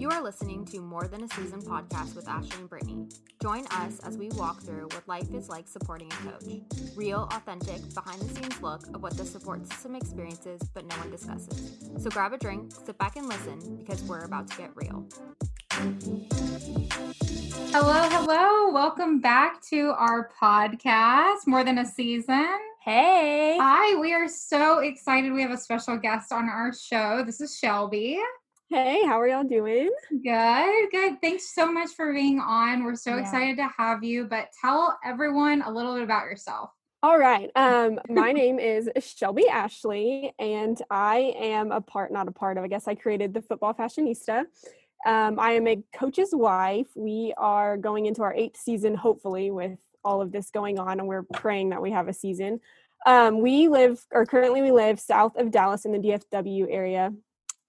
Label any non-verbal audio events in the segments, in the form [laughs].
You are listening to More Than a Season podcast with Ashley and Brittany. Join us as we walk through what life is like supporting a coach. Real, authentic, behind the scenes look of what the support system experiences but no one discusses. So grab a drink, sit back and listen because we're about to get real. Hello, hello. Welcome back to our podcast, More Than a Season. Hey. Hi, we are so excited. We have a special guest on our show. This is Shelby. Hey, how are y'all doing? Good, good. Thanks so much for being on. We're so Yeah. excited to have you, but tell everyone a little bit about yourself. All right. Um, my name is Shelby Ashley, and I am a part, not a part of, I guess I created the Football Fashionista. Um, I am a coach's wife. We are going into our eighth season, hopefully, with all of this going on, and we're praying that we have a season. Um, we live, or currently we live south of Dallas in the DFW area.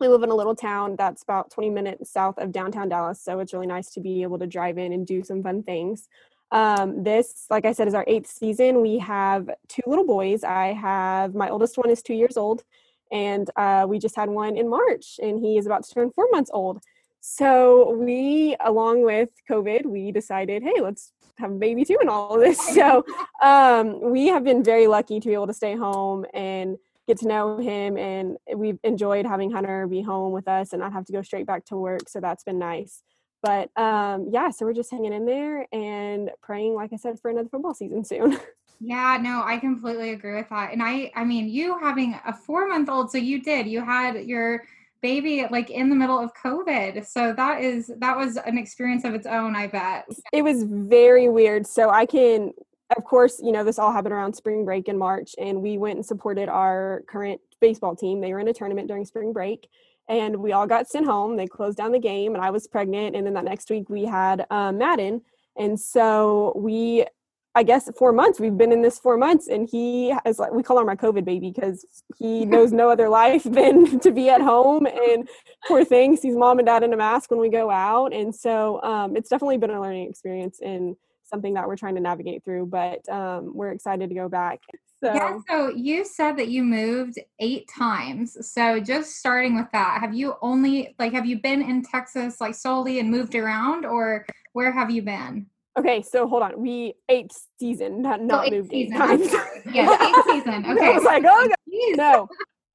We live in a little town that's about 20 minutes south of downtown Dallas, so it's really nice to be able to drive in and do some fun things. Um, this, like I said, is our eighth season. We have two little boys. I have my oldest one is two years old, and uh, we just had one in March, and he is about to turn four months old. So we, along with COVID, we decided, hey, let's have a baby too and all of this. [laughs] So um, we have been very lucky to be able to stay home and get to know him, and we've enjoyed having Hunter be home with us and not have to go straight back to work. So that's been nice. But um, yeah, so we're just hanging in there and praying, like I said, for another football season soon. [laughs] Yeah, no, I completely agree with that. And I I mean, you having a 4-month-old, so you did. You had your baby like in the middle of COVID. So that is that was an experience of its own, I bet. it was very weird. So I can, of course, you know, this all happened around spring break in March, and we went and supported our current baseball team. They were in a tournament during spring break, and we all got sent home. They closed down the game, and I was pregnant. And then that next week we had um, Madden, and so we. I guess four months. We've been in this four months, and he is like we call him our COVID baby because he [laughs] knows no other life than to be at home. And poor thing, sees mom and dad in a mask when we go out, and so um, it's definitely been a learning experience and something that we're trying to navigate through. But um, we're excited to go back. So Yeah, so you said that you moved eight times. So just starting with that, have you only like have you been in Texas like solely and moved around or where have you been? okay, so hold on. We eighth season, not, not eighth moved eight season, I'm times. [laughs] Yes, eighth season. [laughs] I Okay. was like, oh God. No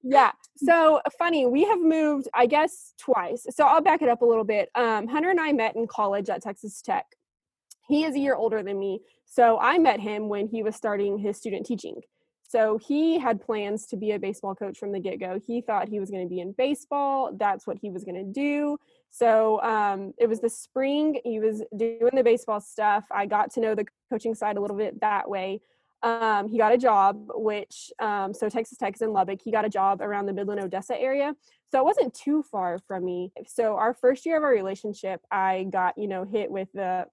yeah [laughs] so funny we have moved i guess twice so i'll back it up a little bit um, hunter and i met in college at texas tech he is a year older than me so i met him when he was starting his student teaching. So he had plans to be a baseball coach from the get-go. He thought he was going to be in baseball that's what he was going to do. So um, it was the spring he was doing the baseball stuff. I got to know the coaching side a little bit that way. Um, he got a job, which um, so Texas Tech is in Lubbock. He got a job around the Midland Odessa area, so it wasn't too far from me. So our first year of our relationship, I got you know hit with the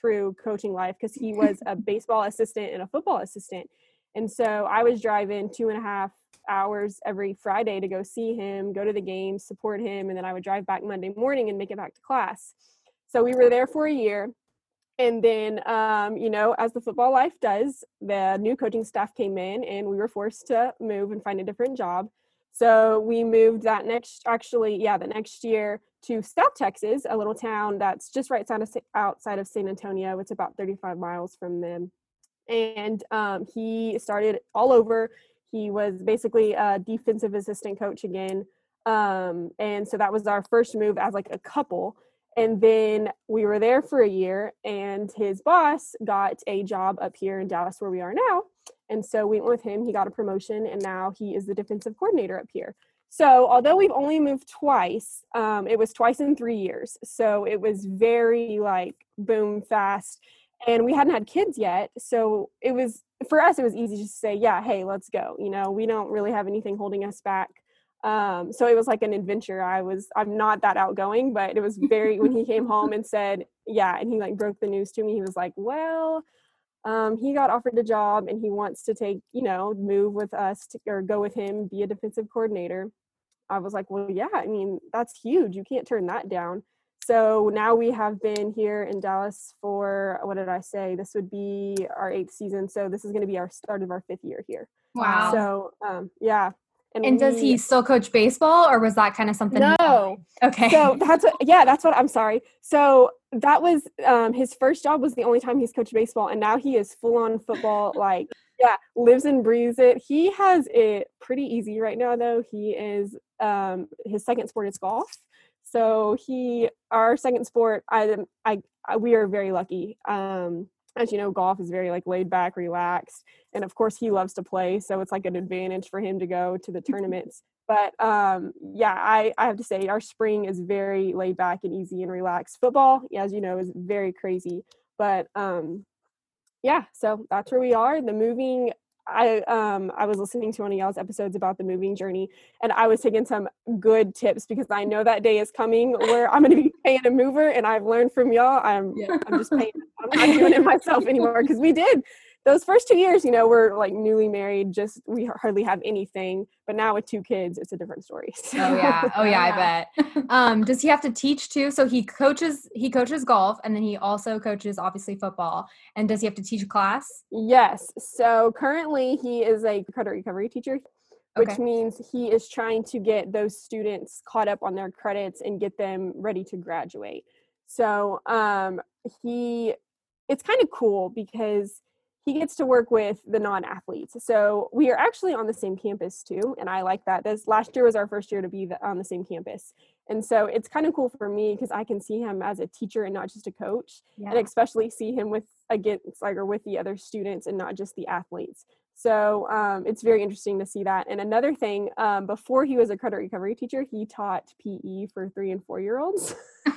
true coaching life because he was a baseball assistant and a football assistant, and so I was driving two and a half hours every Friday to go see him, go to the games, support him, and then I would drive back Monday morning and make it back to class. So we were there for a year and then um, you know as the football life does the new coaching staff came in and we were forced to move and find a different job so we moved that next actually yeah the next year to south texas a little town that's just right outside of, san antonio it's about 35 miles from them and um, he started all over he was basically a defensive assistant coach again um, and so that was our first move as like a couple and then we were there for a year, and his boss got a job up here in Dallas, where we are now. And so we went with him. He got a promotion, and now he is the defensive coordinator up here. So although we've only moved twice, um, it was twice in three years. So it was very like boom fast, and we hadn't had kids yet. So it was for us, it was easy just to say, yeah, hey, let's go. You know, we don't really have anything holding us back um so it was like an adventure i was i'm not that outgoing but it was very when he came [laughs] home and said yeah and he like broke the news to me he was like well um he got offered a job and he wants to take you know move with us to, or go with him be a defensive coordinator. I was like well yeah i mean that's huge. You can't turn that down. So now we have been here in dallas for what did i say? This would be our eighth season. So this is going to be our start of our fifth year here. Wow. so um, yeah, And, and does he still coach baseball or was that kind of something? No. Okay. So that's what, yeah, that's what I'm sorry. So that was um, his first job was the only time he's coached baseball. And now he is full on football, like, yeah, lives and breathes it. He has it pretty easy right now, though. He is, um, his second sport is golf. So he, our second sport, I, I, I we are very lucky. Um, as you know, golf is very like laid back, relaxed, and of course he loves to play, so it's like an advantage for him to go to the [laughs] tournaments. But um, yeah, I, I have to say our spring is very laid back and easy and relaxed. Football, as you know, is very crazy. But um, yeah, so that's where we are. The moving I um I was listening to one of y'all's episodes about the moving journey and I was taking some good tips because I know that day is coming where I'm gonna be paying a mover and I've learned from y'all. I'm yeah. I'm just paying I'm not doing it [laughs] myself anymore because we did those first two years, you know, we're like newly married, just we hardly have anything. But now with two kids, it's a different story. [laughs] So. Oh yeah, oh yeah, I [laughs] bet. Um, does he have to teach too? So he coaches he coaches golf, and then he also coaches obviously football. And does he have to teach a class? Yes. So currently, he is a credit recovery teacher. Which okay. means he is trying to get those students caught up on their credits and get them ready to graduate. So um, he, it's kind of cool because he gets to work with the non-athletes. So we are actually on the same campus too and i like that. This last year was our first year to be the, on the same campus. And so it's kind of cool for me because i can see him as a teacher and not just a coach yeah. and especially see him with against like or with the other students and not just the athletes. So um, it's very interesting to see that. And another thing um, before he was a credit recovery teacher he taught pe for three and four year olds [laughs]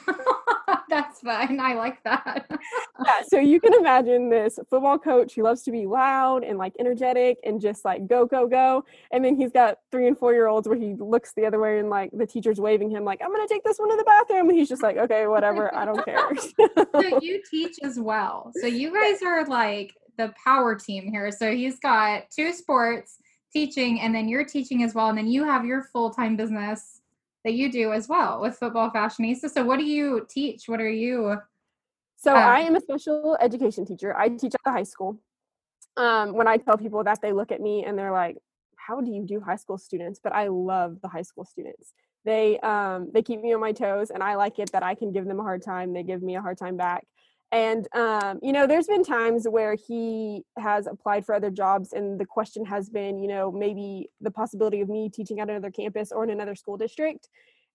[laughs] That's fine. I like that. [laughs] yeah, so you can imagine this football coach who loves to be loud and like energetic and just like go, go, go. And then he's got three and four year olds where he looks the other way and like the teacher's waving him, like, I'm going to take this one to the bathroom. And he's just like, okay, whatever. I don't care. [laughs] so you teach as well. So you guys are like the power team here. So he's got two sports teaching and then you're teaching as well. And then you have your full time business that you do as well with Football Fashionista. So, what do you teach? What are you? So, um, I am a special education teacher. I teach at the high school. Um, when I tell people that, they look at me and they're like, "How do you do high school students?" But I love the high school students. They um, they keep me on my toes, and I like it that I can give them a hard time. They give me a hard time back. And um, you know, there's been times where he has applied for other jobs, and the question has been, you know, maybe the possibility of me teaching at another campus or in another school district.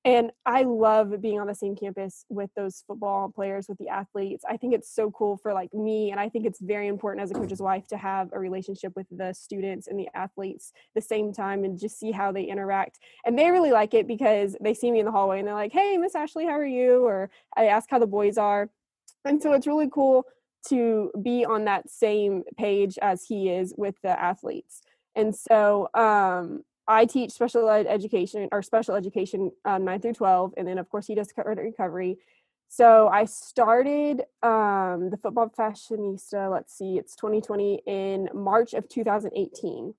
And I love being on the same campus with those football players, with the athletes. I think it's so cool for like me, and I think it's very important as a coach's wife to have a relationship with the students and the athletes the same time and just see how they interact. And they really like it because they see me in the hallway and they're like, "Hey, Miss Ashley, how are you?" Or I ask how the boys are and so it's really cool to be on that same page as he is with the athletes. And so um, I teach special ed education or special education um, 9 through 12. And then, of course, he does recovery. So I started um, the football fashionista, let's see, it's 2020 in March of 2018.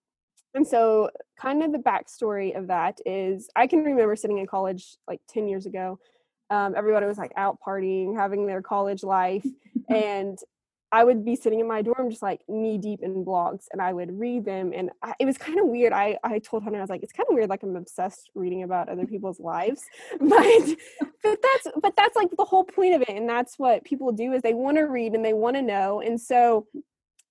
And so, kind of the backstory of that is I can remember sitting in college like 10 years ago um, everybody was like out partying, having their college life. [laughs] and I would be sitting in my dorm just like knee deep in blogs and I would read them. And I, it was kind of weird. I, I told Hunter, I was like, it's kind of weird. Like I'm obsessed reading about other people's lives, [laughs] but, but that's, but that's like the whole point of it. And that's what people do is they want to read and they want to know. And so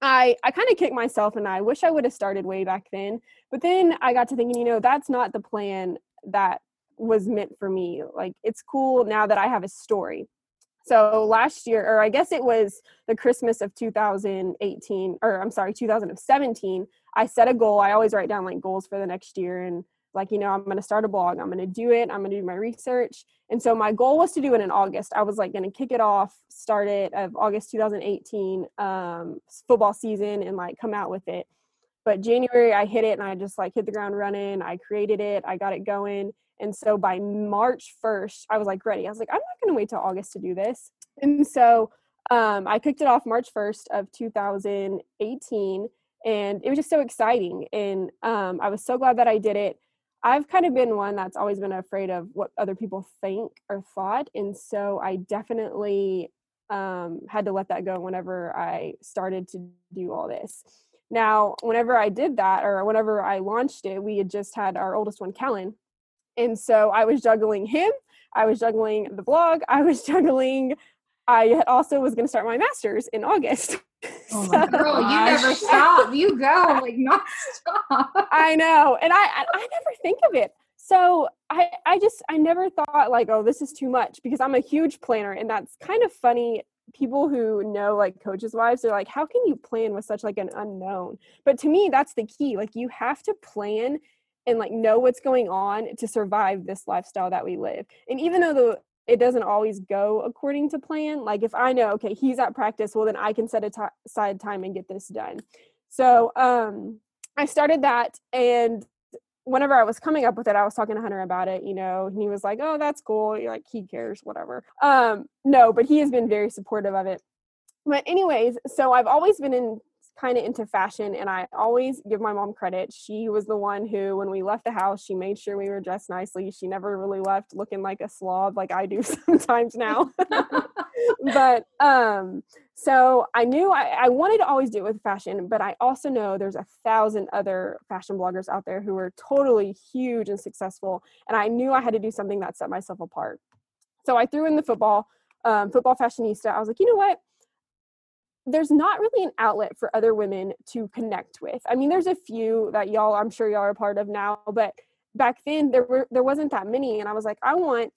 I, I kind of kicked myself and I wish I would have started way back then. But then I got to thinking, you know, that's not the plan that was meant for me. Like it's cool now that I have a story. So last year, or I guess it was the Christmas of 2018, or I'm sorry, 2017, I set a goal. I always write down like goals for the next year and like, you know, I'm going to start a blog. I'm going to do it. I'm going to do my research. And so my goal was to do it in August. I was like going to kick it off, start it of August 2018 um, football season and like come out with it. But January, I hit it and I just like hit the ground running. I created it. I got it going. And so by March 1st, I was like ready. I was like, I'm not going to wait till August to do this. And so um, I kicked it off March 1st of 2018. And it was just so exciting. And um, I was so glad that I did it. I've kind of been one that's always been afraid of what other people think or thought. And so I definitely um, had to let that go whenever I started to do all this. Now, whenever I did that or whenever I launched it, we had just had our oldest one, Kellen. And so I was juggling him, I was juggling the blog, I was [laughs] juggling I also was going to start my master's in August. [laughs] Oh my so, girl, you never stop. You go like not stop. I know, and I I never think of it. So I I just I never thought like oh this is too much because I'm a huge planner and that's kind of funny. People who know like coaches' wives, they're like, how can you plan with such like an unknown? But to me, that's the key. Like you have to plan and like know what's going on to survive this lifestyle that we live. And even though the it doesn't always go according to plan. Like if I know, okay, he's at practice, well, then I can set aside time and get this done. So um, I started that. And whenever I was coming up with it, I was talking to Hunter about it, you know, and he was like, oh, that's cool. You're like, he cares, whatever. Um, no, but he has been very supportive of it. But, anyways, so I've always been in kind of into fashion and I always give my mom credit. She was the one who when we left the house, she made sure we were dressed nicely. She never really left looking like a slob like I do [laughs] sometimes now. [laughs] but um so I knew I, I wanted to always do it with fashion, but I also know there's a thousand other fashion bloggers out there who are totally huge and successful. And I knew I had to do something that set myself apart. So I threw in the football, um, football fashionista. I was like, you know what? There's not really an outlet for other women to connect with. I mean, there's a few that y'all, I'm sure y'all are part of now, but back then there were there wasn't that many, and I was like, I want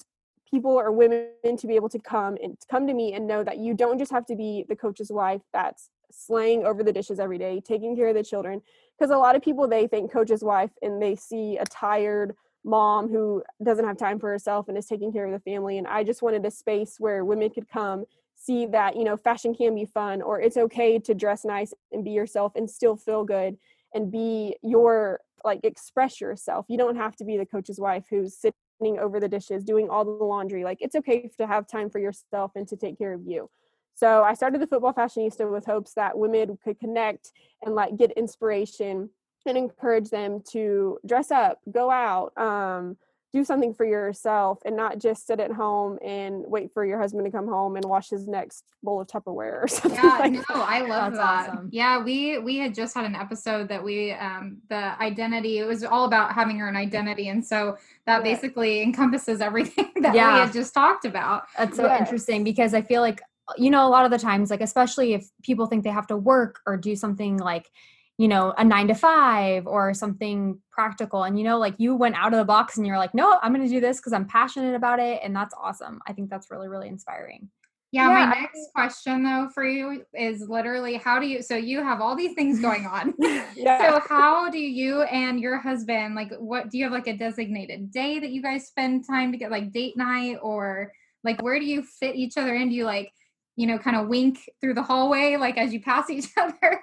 people or women to be able to come and come to me and know that you don't just have to be the coach's wife that's slaying over the dishes every day, taking care of the children. Because a lot of people they think coach's wife and they see a tired mom who doesn't have time for herself and is taking care of the family. And I just wanted a space where women could come see that you know fashion can be fun or it's okay to dress nice and be yourself and still feel good and be your like express yourself. You don't have to be the coach's wife who's sitting over the dishes doing all the laundry. Like it's okay to have time for yourself and to take care of you. So i started the football fashionista with hopes that women could connect and like get inspiration and encourage them to dress up go out um, do something for yourself and not just sit at home and wait for your husband to come home and wash his next bowl of Tupperware or [laughs] something. Yeah, like no, I love That's that. Awesome. Yeah, we we had just had an episode that we um the identity, it was all about having your own identity. And so that yeah. basically encompasses [laughs] everything that yeah. we had just talked about. That's so yeah. interesting because I feel like you know, a lot of the times, like especially if people think they have to work or do something like you know a nine to five or something practical and you know like you went out of the box and you're like no i'm going to do this because i'm passionate about it and that's awesome i think that's really really inspiring yeah, yeah, my next question though for you is literally how do you so you have all these things going on. [laughs] [laughs] yeah. So how do you and your husband like what do you have like a designated day that you guys spend time to get like date night or like where do you fit each other in? Do you like, you know, kind of wink through the hallway like as you pass each [laughs] other?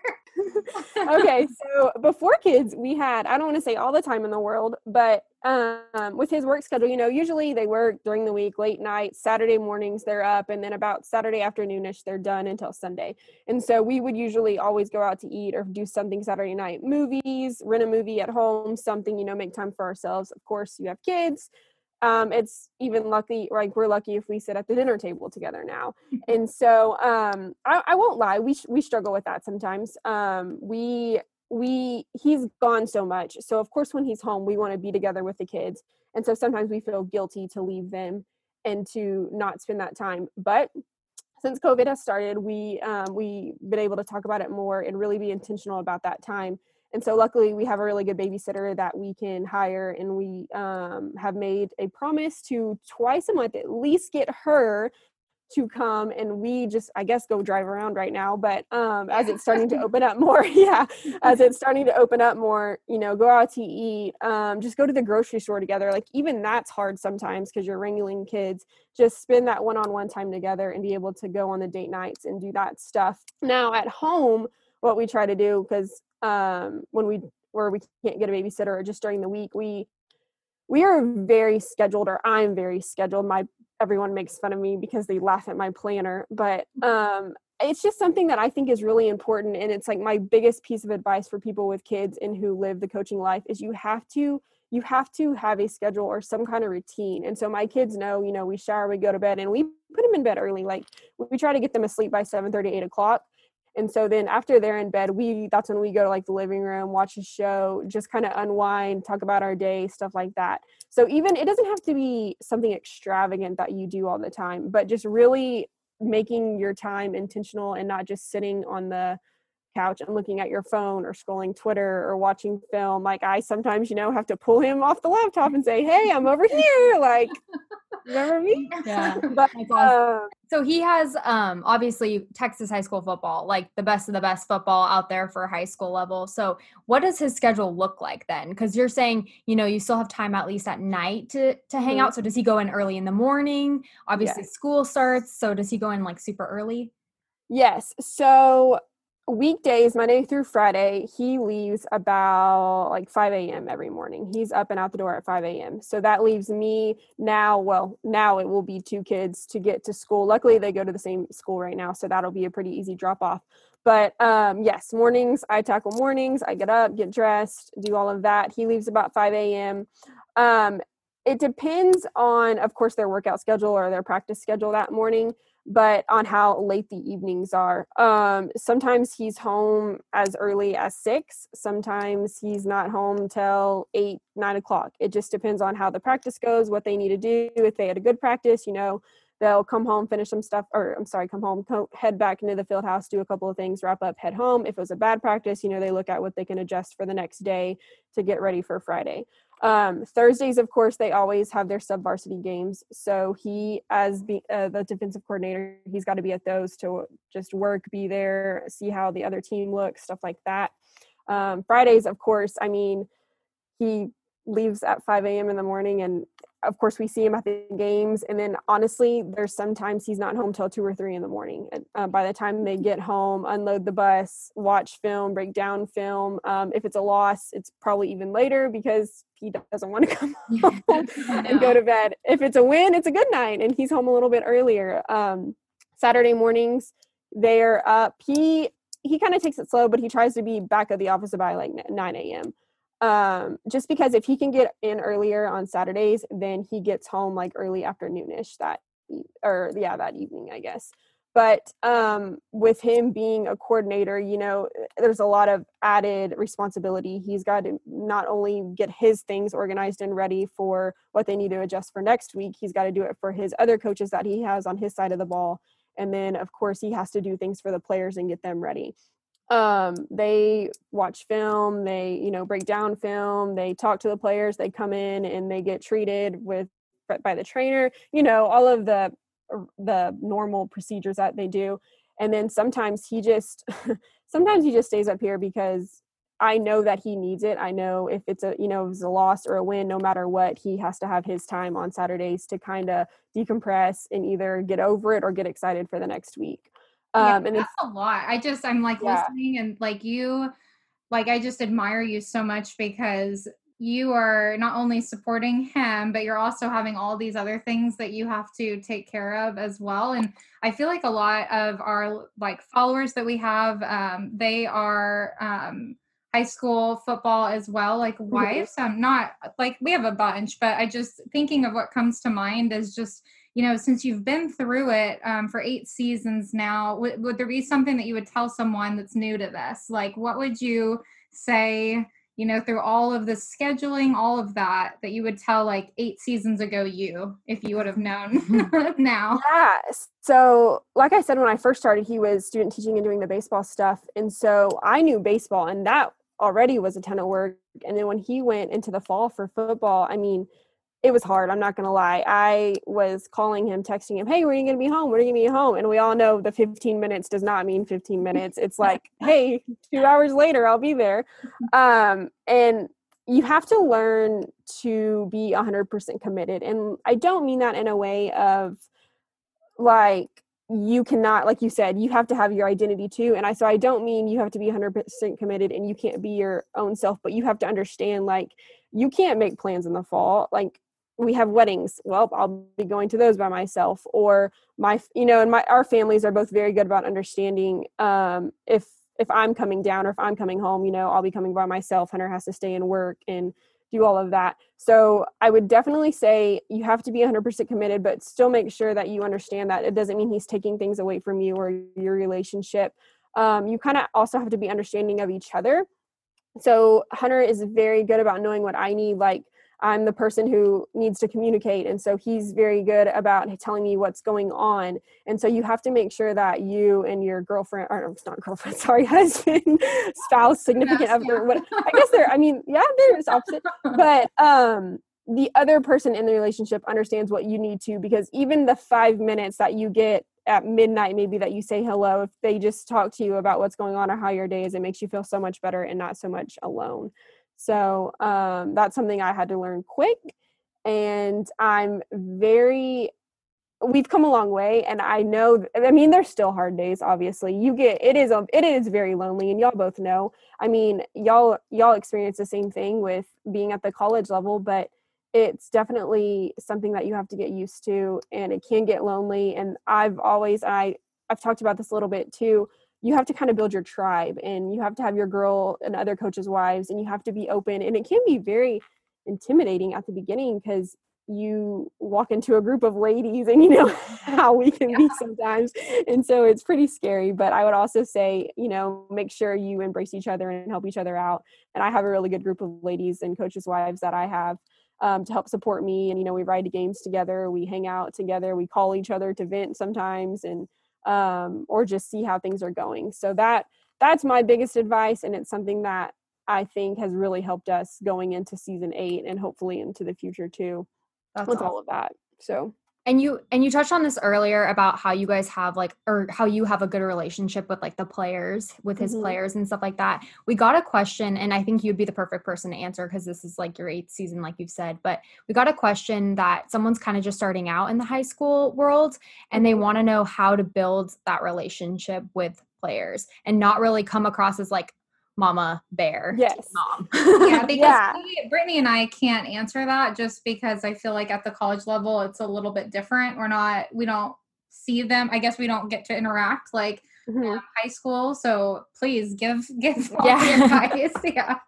[laughs] okay, so before kids, we had, I don't want to say all the time in the world, but um, with his work schedule, you know, usually they work during the week, late night, Saturday mornings, they're up, and then about Saturday afternoonish, they're done until Sunday. And so we would usually always go out to eat or do something Saturday night movies, rent a movie at home, something, you know, make time for ourselves. Of course, you have kids um, it's even lucky like we're lucky if we sit at the dinner table together now. [laughs] And so um, I, I, won't lie we we struggle with that sometimes. Um, we we he's gone so much. So of course when he's home we want to be together with the kids. And so sometimes we feel guilty to leave them and to not spend that time. But since covid has started we um, we've been able to talk about it more and really be intentional about that time and so luckily we have a really good babysitter that we can hire and we um, have made a promise to twice a month at least get her to come and we just i guess go drive around right now. But um as it's starting to open up more [laughs] yeah as it's starting to open up more you know go out to eat um just go to the grocery store together. Like even that's hard sometimes because you're wrangling kids. Just spend that one-on-one time together and be able to go on the date nights and do that stuff. Now at home what we try to do because um, when we where we can't get a babysitter or just during the week we we are very scheduled or i'm very scheduled. My everyone makes fun of me because they laugh at my planner but um it's just something that i think is really important and it's like my biggest piece of advice for people with kids and who live the coaching life is you have to you have to have a schedule or some kind of routine and so my kids know you know we shower we go to bed and we put them in bed early like we try to get them asleep by 7 30 8 o'clock And so then after they're in bed, we that's when we go to like the living room, watch a show, just kind of unwind, talk about our day, stuff like that. So even it doesn't have to be something extravagant that you do all the time, but just really making your time intentional and not just sitting on the couch and looking at your phone or scrolling Twitter or watching film. Like I sometimes, you know, have to pull him off the laptop and say, "Hey, I'm over here." Like, [laughs] remember me? Yeah. [laughs] But uh, So he has um obviously Texas high school football, like the best of the best football out there for high school level. So what does his schedule look like then? Cuz you're saying, you know, you still have time at least at night to to hang Mhm. out. So does he go in early in the morning? Obviously Yes. school starts, so does he go in like super early? yes, so weekdays, Monday through Friday, he leaves about like 5 a.m. every morning. He's up and out the door at 5 a.m. So that leaves me now, well, now it will be two kids to get to school. Luckily, they go to the same school right now. So that'll be a pretty easy drop off. But um, yes, mornings, I tackle mornings. I get up, get dressed, do all of that. He leaves about 5 a.m. Um, it depends on, of course, their workout schedule or their practice schedule that morning but on how late the evenings are. Um, sometimes he's home as early as six. Sometimes he's not home till eight, nine o'clock. It just depends on how the practice goes, what they need to do. If they had a good practice, you know, they'll come home, finish some stuff, or I'm sorry, come home, head back into the field house, do a couple of things, wrap up, head home. If it was a bad practice, you know, they look at what they can adjust for the next day to get ready for Friday. Um, Thursdays, of course, they always have their sub varsity games. So he, as be, uh, the defensive coordinator, he's got to be at those to just work, be there, see how the other team looks, stuff like that. Um, Fridays, of course, I mean, he leaves at 5 a.m. in the morning and of course we see him at the games and then honestly there's sometimes he's not home till two or three in the morning and uh, by the time they get home unload the bus watch film break down film um, if it's a loss it's probably even later because he doesn't want to [laughs] come home [laughs] and go to bed. If it's a win it's a good night and he's home a little bit earlier. Um, saturday mornings they're up. He he kind of takes it slow but he tries to be back at the office by like 9 a.m um just because if he can get in earlier on saturdays then he gets home like early afternoonish that or yeah that evening i guess. But um with him being a coordinator you know there's a lot of added responsibility. He's got to not only get his things organized and ready for what they need to adjust for next week he's got to do it for his other coaches that he has on his side of the ball. And then of course he has to do things for the players and get them ready um they watch film they you know break down film they talk to the players they come in and they get treated with by the trainer you know all of the the normal procedures that they do. And then sometimes he just [laughs] sometimes he just stays up here because i know that he needs it. I know if it's a you know if it's a loss or a win no matter what he has to have his time on saturdays to kind of decompress and either get over it or get excited for the next week yeah, um and then that's a lot. I just I'm like Yeah. listening and like you like I just admire you so much because you are not only supporting him but you're also having all these other things that you have to take care of as well and I feel like a lot of our like followers that we have um they are um high school football as well like wives I'm not like we have a bunch but I just thinking of what comes to mind is just you know, since you've been through it um, for eight seasons now, would, would there be something that you would tell someone that's new to this? Like, what would you say, you know, through all of the scheduling, all of that, that you would tell like eight seasons ago you, if you would have known [laughs] [laughs] now? Yeah. So, like I said, when I first started, he was student teaching and doing the baseball stuff. And so I knew baseball, and that already was a ton of work. And then when he went into the fall for football, I mean, it was hard. I'm not going to lie. I was calling him, texting him, Hey, when are you going to be home? When are you going to be home? And we all know the 15 minutes does not mean 15 minutes. It's [laughs] like, Hey, two hours later, I'll be there. [laughs] Um, and you have to learn to be 100% committed. And I don't mean that in a way of like, you cannot like you said you have to have your identity too and i so i don't mean you have to be 100% committed and you can't be your own self but you have to understand like you can't make plans in the fall like we have weddings well i'll be going to those by myself or my you know and my our families are both very good about understanding um if if i'm coming down or if i'm coming home you know i'll be coming by myself hunter has to stay and work and do all of that. So i would definitely say you have to be 100% committed but still make sure that you understand that it doesn't mean he's taking things away from you or your relationship. Um, you kind of also have to be understanding of each other. So hunter is very good about knowing what i need like i'm the person who needs to communicate and so he's very good about telling me what's going on. And so you have to make sure that you and your girlfriend or it's not girlfriend [laughs] sorry husband [laughs] spouse significant other what i guess they're i mean yeah there's opposite. [laughs] But um the other person in the relationship understands what you need to because even the five minutes that you get at midnight maybe that you say hello if they just talk to you about what's going on or how your day is it makes you feel so much better and not so much alone so um, that's something i had to learn quick and i'm very we've come a long way and i know i mean there's still hard days obviously. You get it is it is very lonely and y'all both know. I mean y'all y'all experience the same thing with being at the college level but it's definitely something that you have to get used to and it can get lonely and i've always i i've talked about this a little bit too you have to kind of build your tribe and you have to have your girl and other coaches wives and you have to be open and it can be very intimidating at the beginning because you walk into a group of ladies and you know [laughs] how we can yeah. be sometimes and so it's pretty scary but i would also say you know make sure you embrace each other and help each other out and i have a really good group of ladies and coaches wives that i have um, to help support me. And, you know, we ride to games together, we hang out together, we call each other to vent sometimes and, um, or just see how things are going. So that, that's my biggest advice. And it's something that I think has really helped us going into season eight and hopefully into the future too. That's with awesome. all of that. So and you and you touched on this earlier about how you guys have like or how you have a good relationship with like the players with his mm-hmm. players and stuff like that we got a question and i think you'd be the perfect person to answer because this is like your eighth season like you've said but we got a question that someone's kind of just starting out in the high school world and they mm-hmm. want to know how to build that relationship with players and not really come across as like mama bear yes mom [laughs] yeah [laughs] because yeah. We, brittany and i can't answer that just because i feel like at the college level it's a little bit different we're not we don't see them i guess we don't get to interact like mm-hmm. high school so please give [laughs] give yeah. advice yeah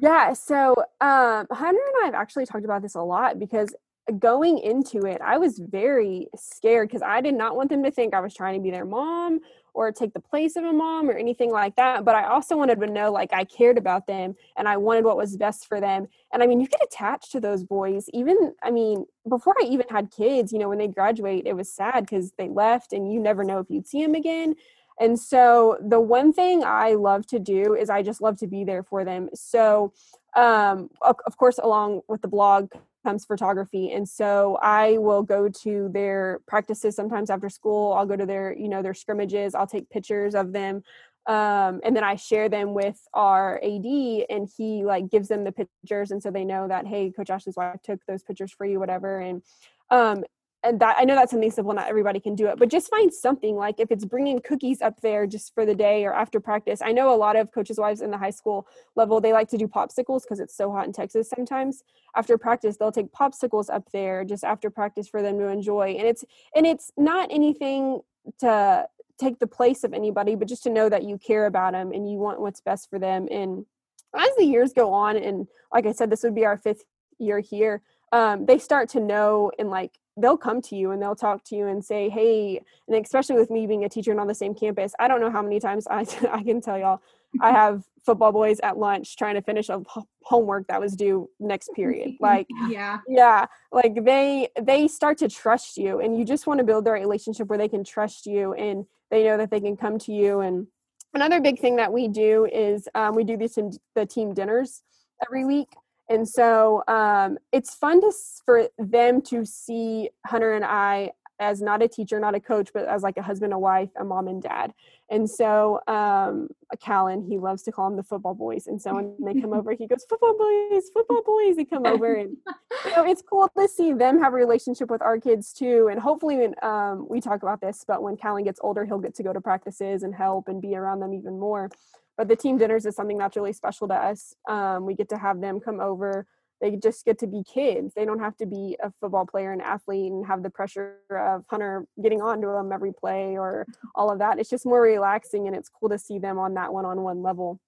yeah so um hunter and i have actually talked about this a lot because going into it i was very scared because i did not want them to think i was trying to be their mom or take the place of a mom or anything like that but i also wanted to know like i cared about them and i wanted what was best for them. And i mean you get attached to those boys even i mean before i even had kids you know when they graduate it was sad because they left and you never know if you'd see them again. And so the one thing i love to do is i just love to be there for them. So um of course along with the blog comes photography and so i will go to their practices sometimes after school i'll go to their you know their scrimmages i'll take pictures of them um, and then i share them with our ad and he like gives them the pictures and so they know that hey coach ashley's wife took those pictures for you whatever and um, and that I know that's something simple, not everybody can do it, but just find something like if it's bringing cookies up there just for the day or after practice. I know a lot of coaches' wives in the high school level they like to do popsicles because it's so hot in Texas. Sometimes after practice, they'll take popsicles up there just after practice for them to enjoy, and it's and it's not anything to take the place of anybody, but just to know that you care about them and you want what's best for them. And as the years go on, and like I said, this would be our fifth year here. Um, they start to know and like they'll come to you and they'll talk to you and say hey and especially with me being a teacher and on the same campus i don't know how many times [laughs] i, I can tell y'all i have football boys at lunch trying to finish a homework that was due next period. [laughs] Like yeah. yeah like they they start to trust you and you just want to build a relationship where they can trust you and they know that they can come to you and another big thing that we do is um, we do these in the team dinners every week and so um, it's fun to for them to see hunter and i as not a teacher not a coach but as like a husband a wife a mom and dad. And so um callan he loves to call them the football boys. And so when they come over he goes football boys football boys they come over and [laughs] you know it's cool to see them have a relationship with our kids too. And hopefully when um, we talk about this but when callan gets older he'll get to go to practices and help and be around them even more but the team dinners is something that's really special to us. Um, we get to have them come over. They just get to be kids. They don't have to be a football player and athlete and have the pressure of Hunter getting onto them every play or all of that. It's just more relaxing and it's cool to see them on that one-on-one level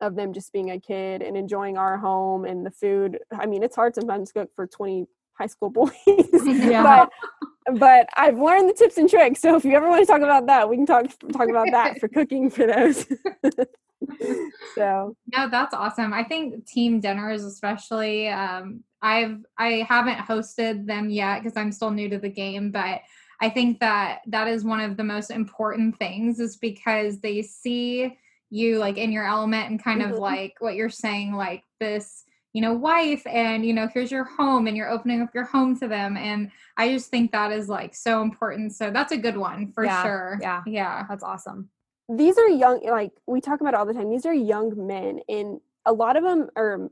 of them just being a kid and enjoying our home and the food. I mean, it's hard sometimes to cook for 20 high school boys, [laughs] yeah. but but I've learned the tips and tricks. So if you ever want to talk about that, we can talk talk about that for cooking for those. [laughs] so no, that's awesome. I think team dinners, especially, um, I've I haven't hosted them yet because I'm still new to the game, but I think that that is one of the most important things is because they see you like in your element and kind mm-hmm. of like what you're saying, like this, you know, wife and you know, here's your home and you're opening up your home to them. And I just think that is like so important. So that's a good one for yeah, sure. Yeah. Yeah. That's awesome. These are young, like we talk about all the time. These are young men and a lot of them are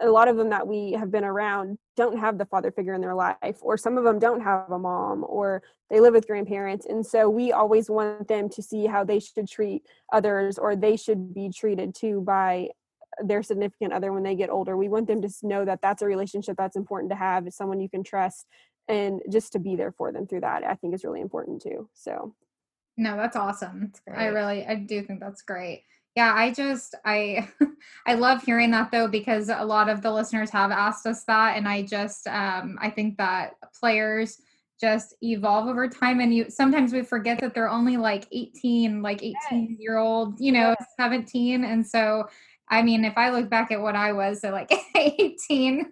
a lot of them that we have been around don't have the father figure in their life or some of them don't have a mom or they live with grandparents and so we always want them to see how they should treat others or they should be treated too by their significant other when they get older. We want them to know that that's a relationship that's important to have it's someone you can trust and just to be there for them through that i think is really important too so. No that's awesome that's i really i do think that's great. Yeah, I just I [laughs] I love hearing that though because a lot of the listeners have asked us that and I just um I think that players just evolve over time and you sometimes we forget that they're only like 18 like 18 year old you know 17 and so I mean if I look back at what I was so like [laughs] 18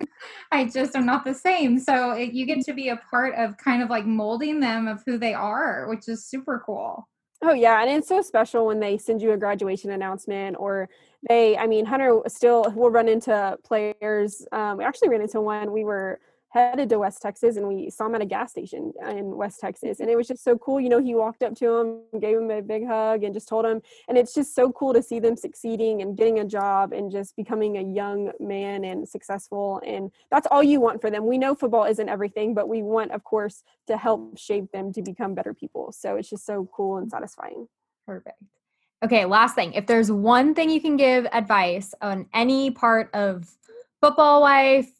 I just am not the same. So it, you get to be a part of kind of like molding them of who they are which is super cool. Oh yeah, and it's so special when they send you a graduation announcement or they I mean Hunter still will run into players um we actually ran into one we were headed to West Texas and we saw him at a gas station in West Texas. And it was just so cool. You know, he walked up to him, gave him a big hug, and just told him. And it's just so cool to see them succeeding and getting a job and just becoming a young man and successful. And that's all you want for them. We know football isn't everything, but we want, of course, to help shape them to become better people. So it's just so cool and satisfying. Perfect. Okay, last thing. If there's one thing you can give advice on any part of football life,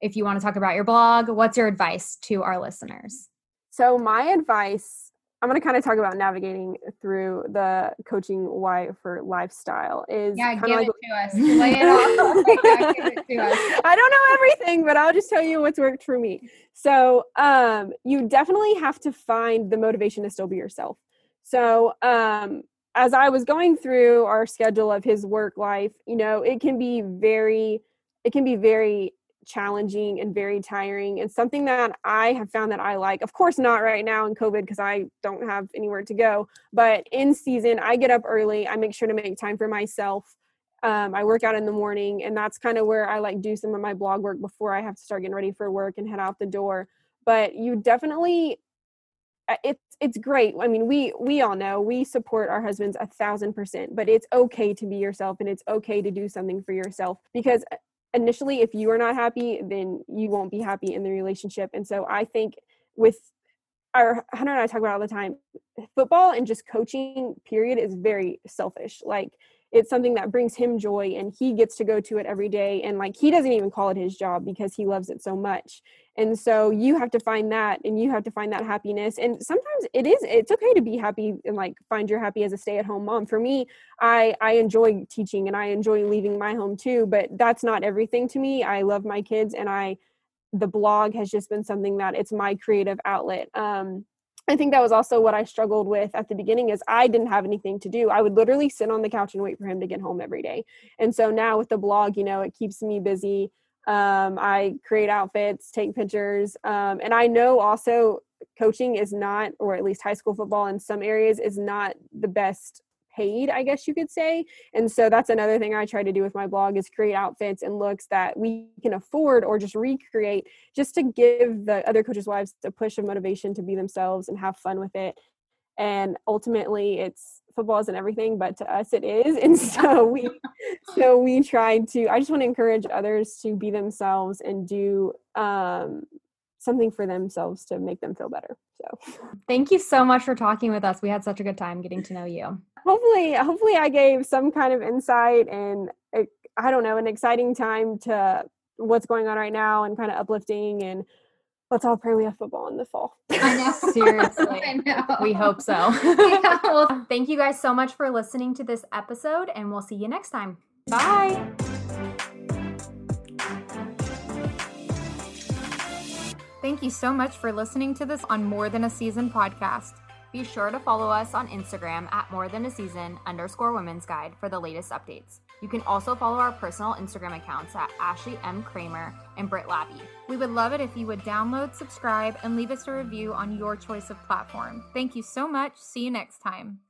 if you want to talk about your blog, what's your advice to our listeners? So, my advice, I'm going to kind of talk about navigating through the coaching why for lifestyle is yeah, give like, it to us. [laughs] Lay it off. yeah, give it to us. [laughs] I don't know everything, but I'll just tell you what's worked for me. So, um, you definitely have to find the motivation to still be yourself. So, um, as I was going through our schedule of his work life, you know, it can be very, it can be very challenging and very tiring and something that I have found that I like. Of course, not right now in COVID because I don't have anywhere to go, but in season, I get up early. I make sure to make time for myself. Um, I work out in the morning, and that's kind of where I like do some of my blog work before I have to start getting ready for work and head out the door. But you definitely, uh, it's it's great. I mean, we we all know we support our husbands a thousand percent, but it's okay to be yourself, and it's okay to do something for yourself because uh, initially if you are not happy then you won't be happy in the relationship. And so i think with our hunter and i talk about all the time football and just coaching period is very selfish. Like it's something that brings him joy and he gets to go to it every day. And like he doesn't even call it his job because he loves it so much. And so you have to find that and you have to find that happiness. And sometimes it is it's okay to be happy and like find your happy as a stay-at-home mom. For me i i enjoy teaching and i enjoy leaving my home too but that's not everything to me. I love my kids and i the blog has just been something that it's my creative outlet. Um I think that was also what I struggled with at the beginning is I didn't have anything to do. I would literally sit on the couch and wait for him to get home every day. And so now with the blog, you know, it keeps me busy. Um, I create outfits, take pictures. Um, and I know also coaching is not, or at least high school football in some areas is not the best paid, I guess you could say. And so that's another thing I try to do with my blog is create outfits and looks that we can afford or just recreate just to give the other coaches' wives a push of motivation to be themselves and have fun with it. And ultimately it's football isn't everything, but to us it is. [laughs] And so we so we try to I just want to encourage others to be themselves and do um something for themselves to make them feel better. So [laughs] thank you so much for talking with us. We had such a good time getting to know you. Hopefully, hopefully I gave some kind of insight and eh, I don't know, an exciting time to what's going on right now and kind of uplifting and let's all pray we have football in the fall. I know. [laughs] [laughs] Seriously. I know. We hope so. yeah, well, thank you guys so much for listening to this episode and we'll see you next time. Bye. Thank you so much for listening to this on More Than a Season podcast. Be sure to follow us on Instagram at More Than a Season underscore Women's Guide for the latest updates. You can also follow our personal Instagram accounts at Ashley M. Kramer and Britt Labby. We would love it if you would download, subscribe, and leave us a review on your choice of platform. Thank you so much. See you next time.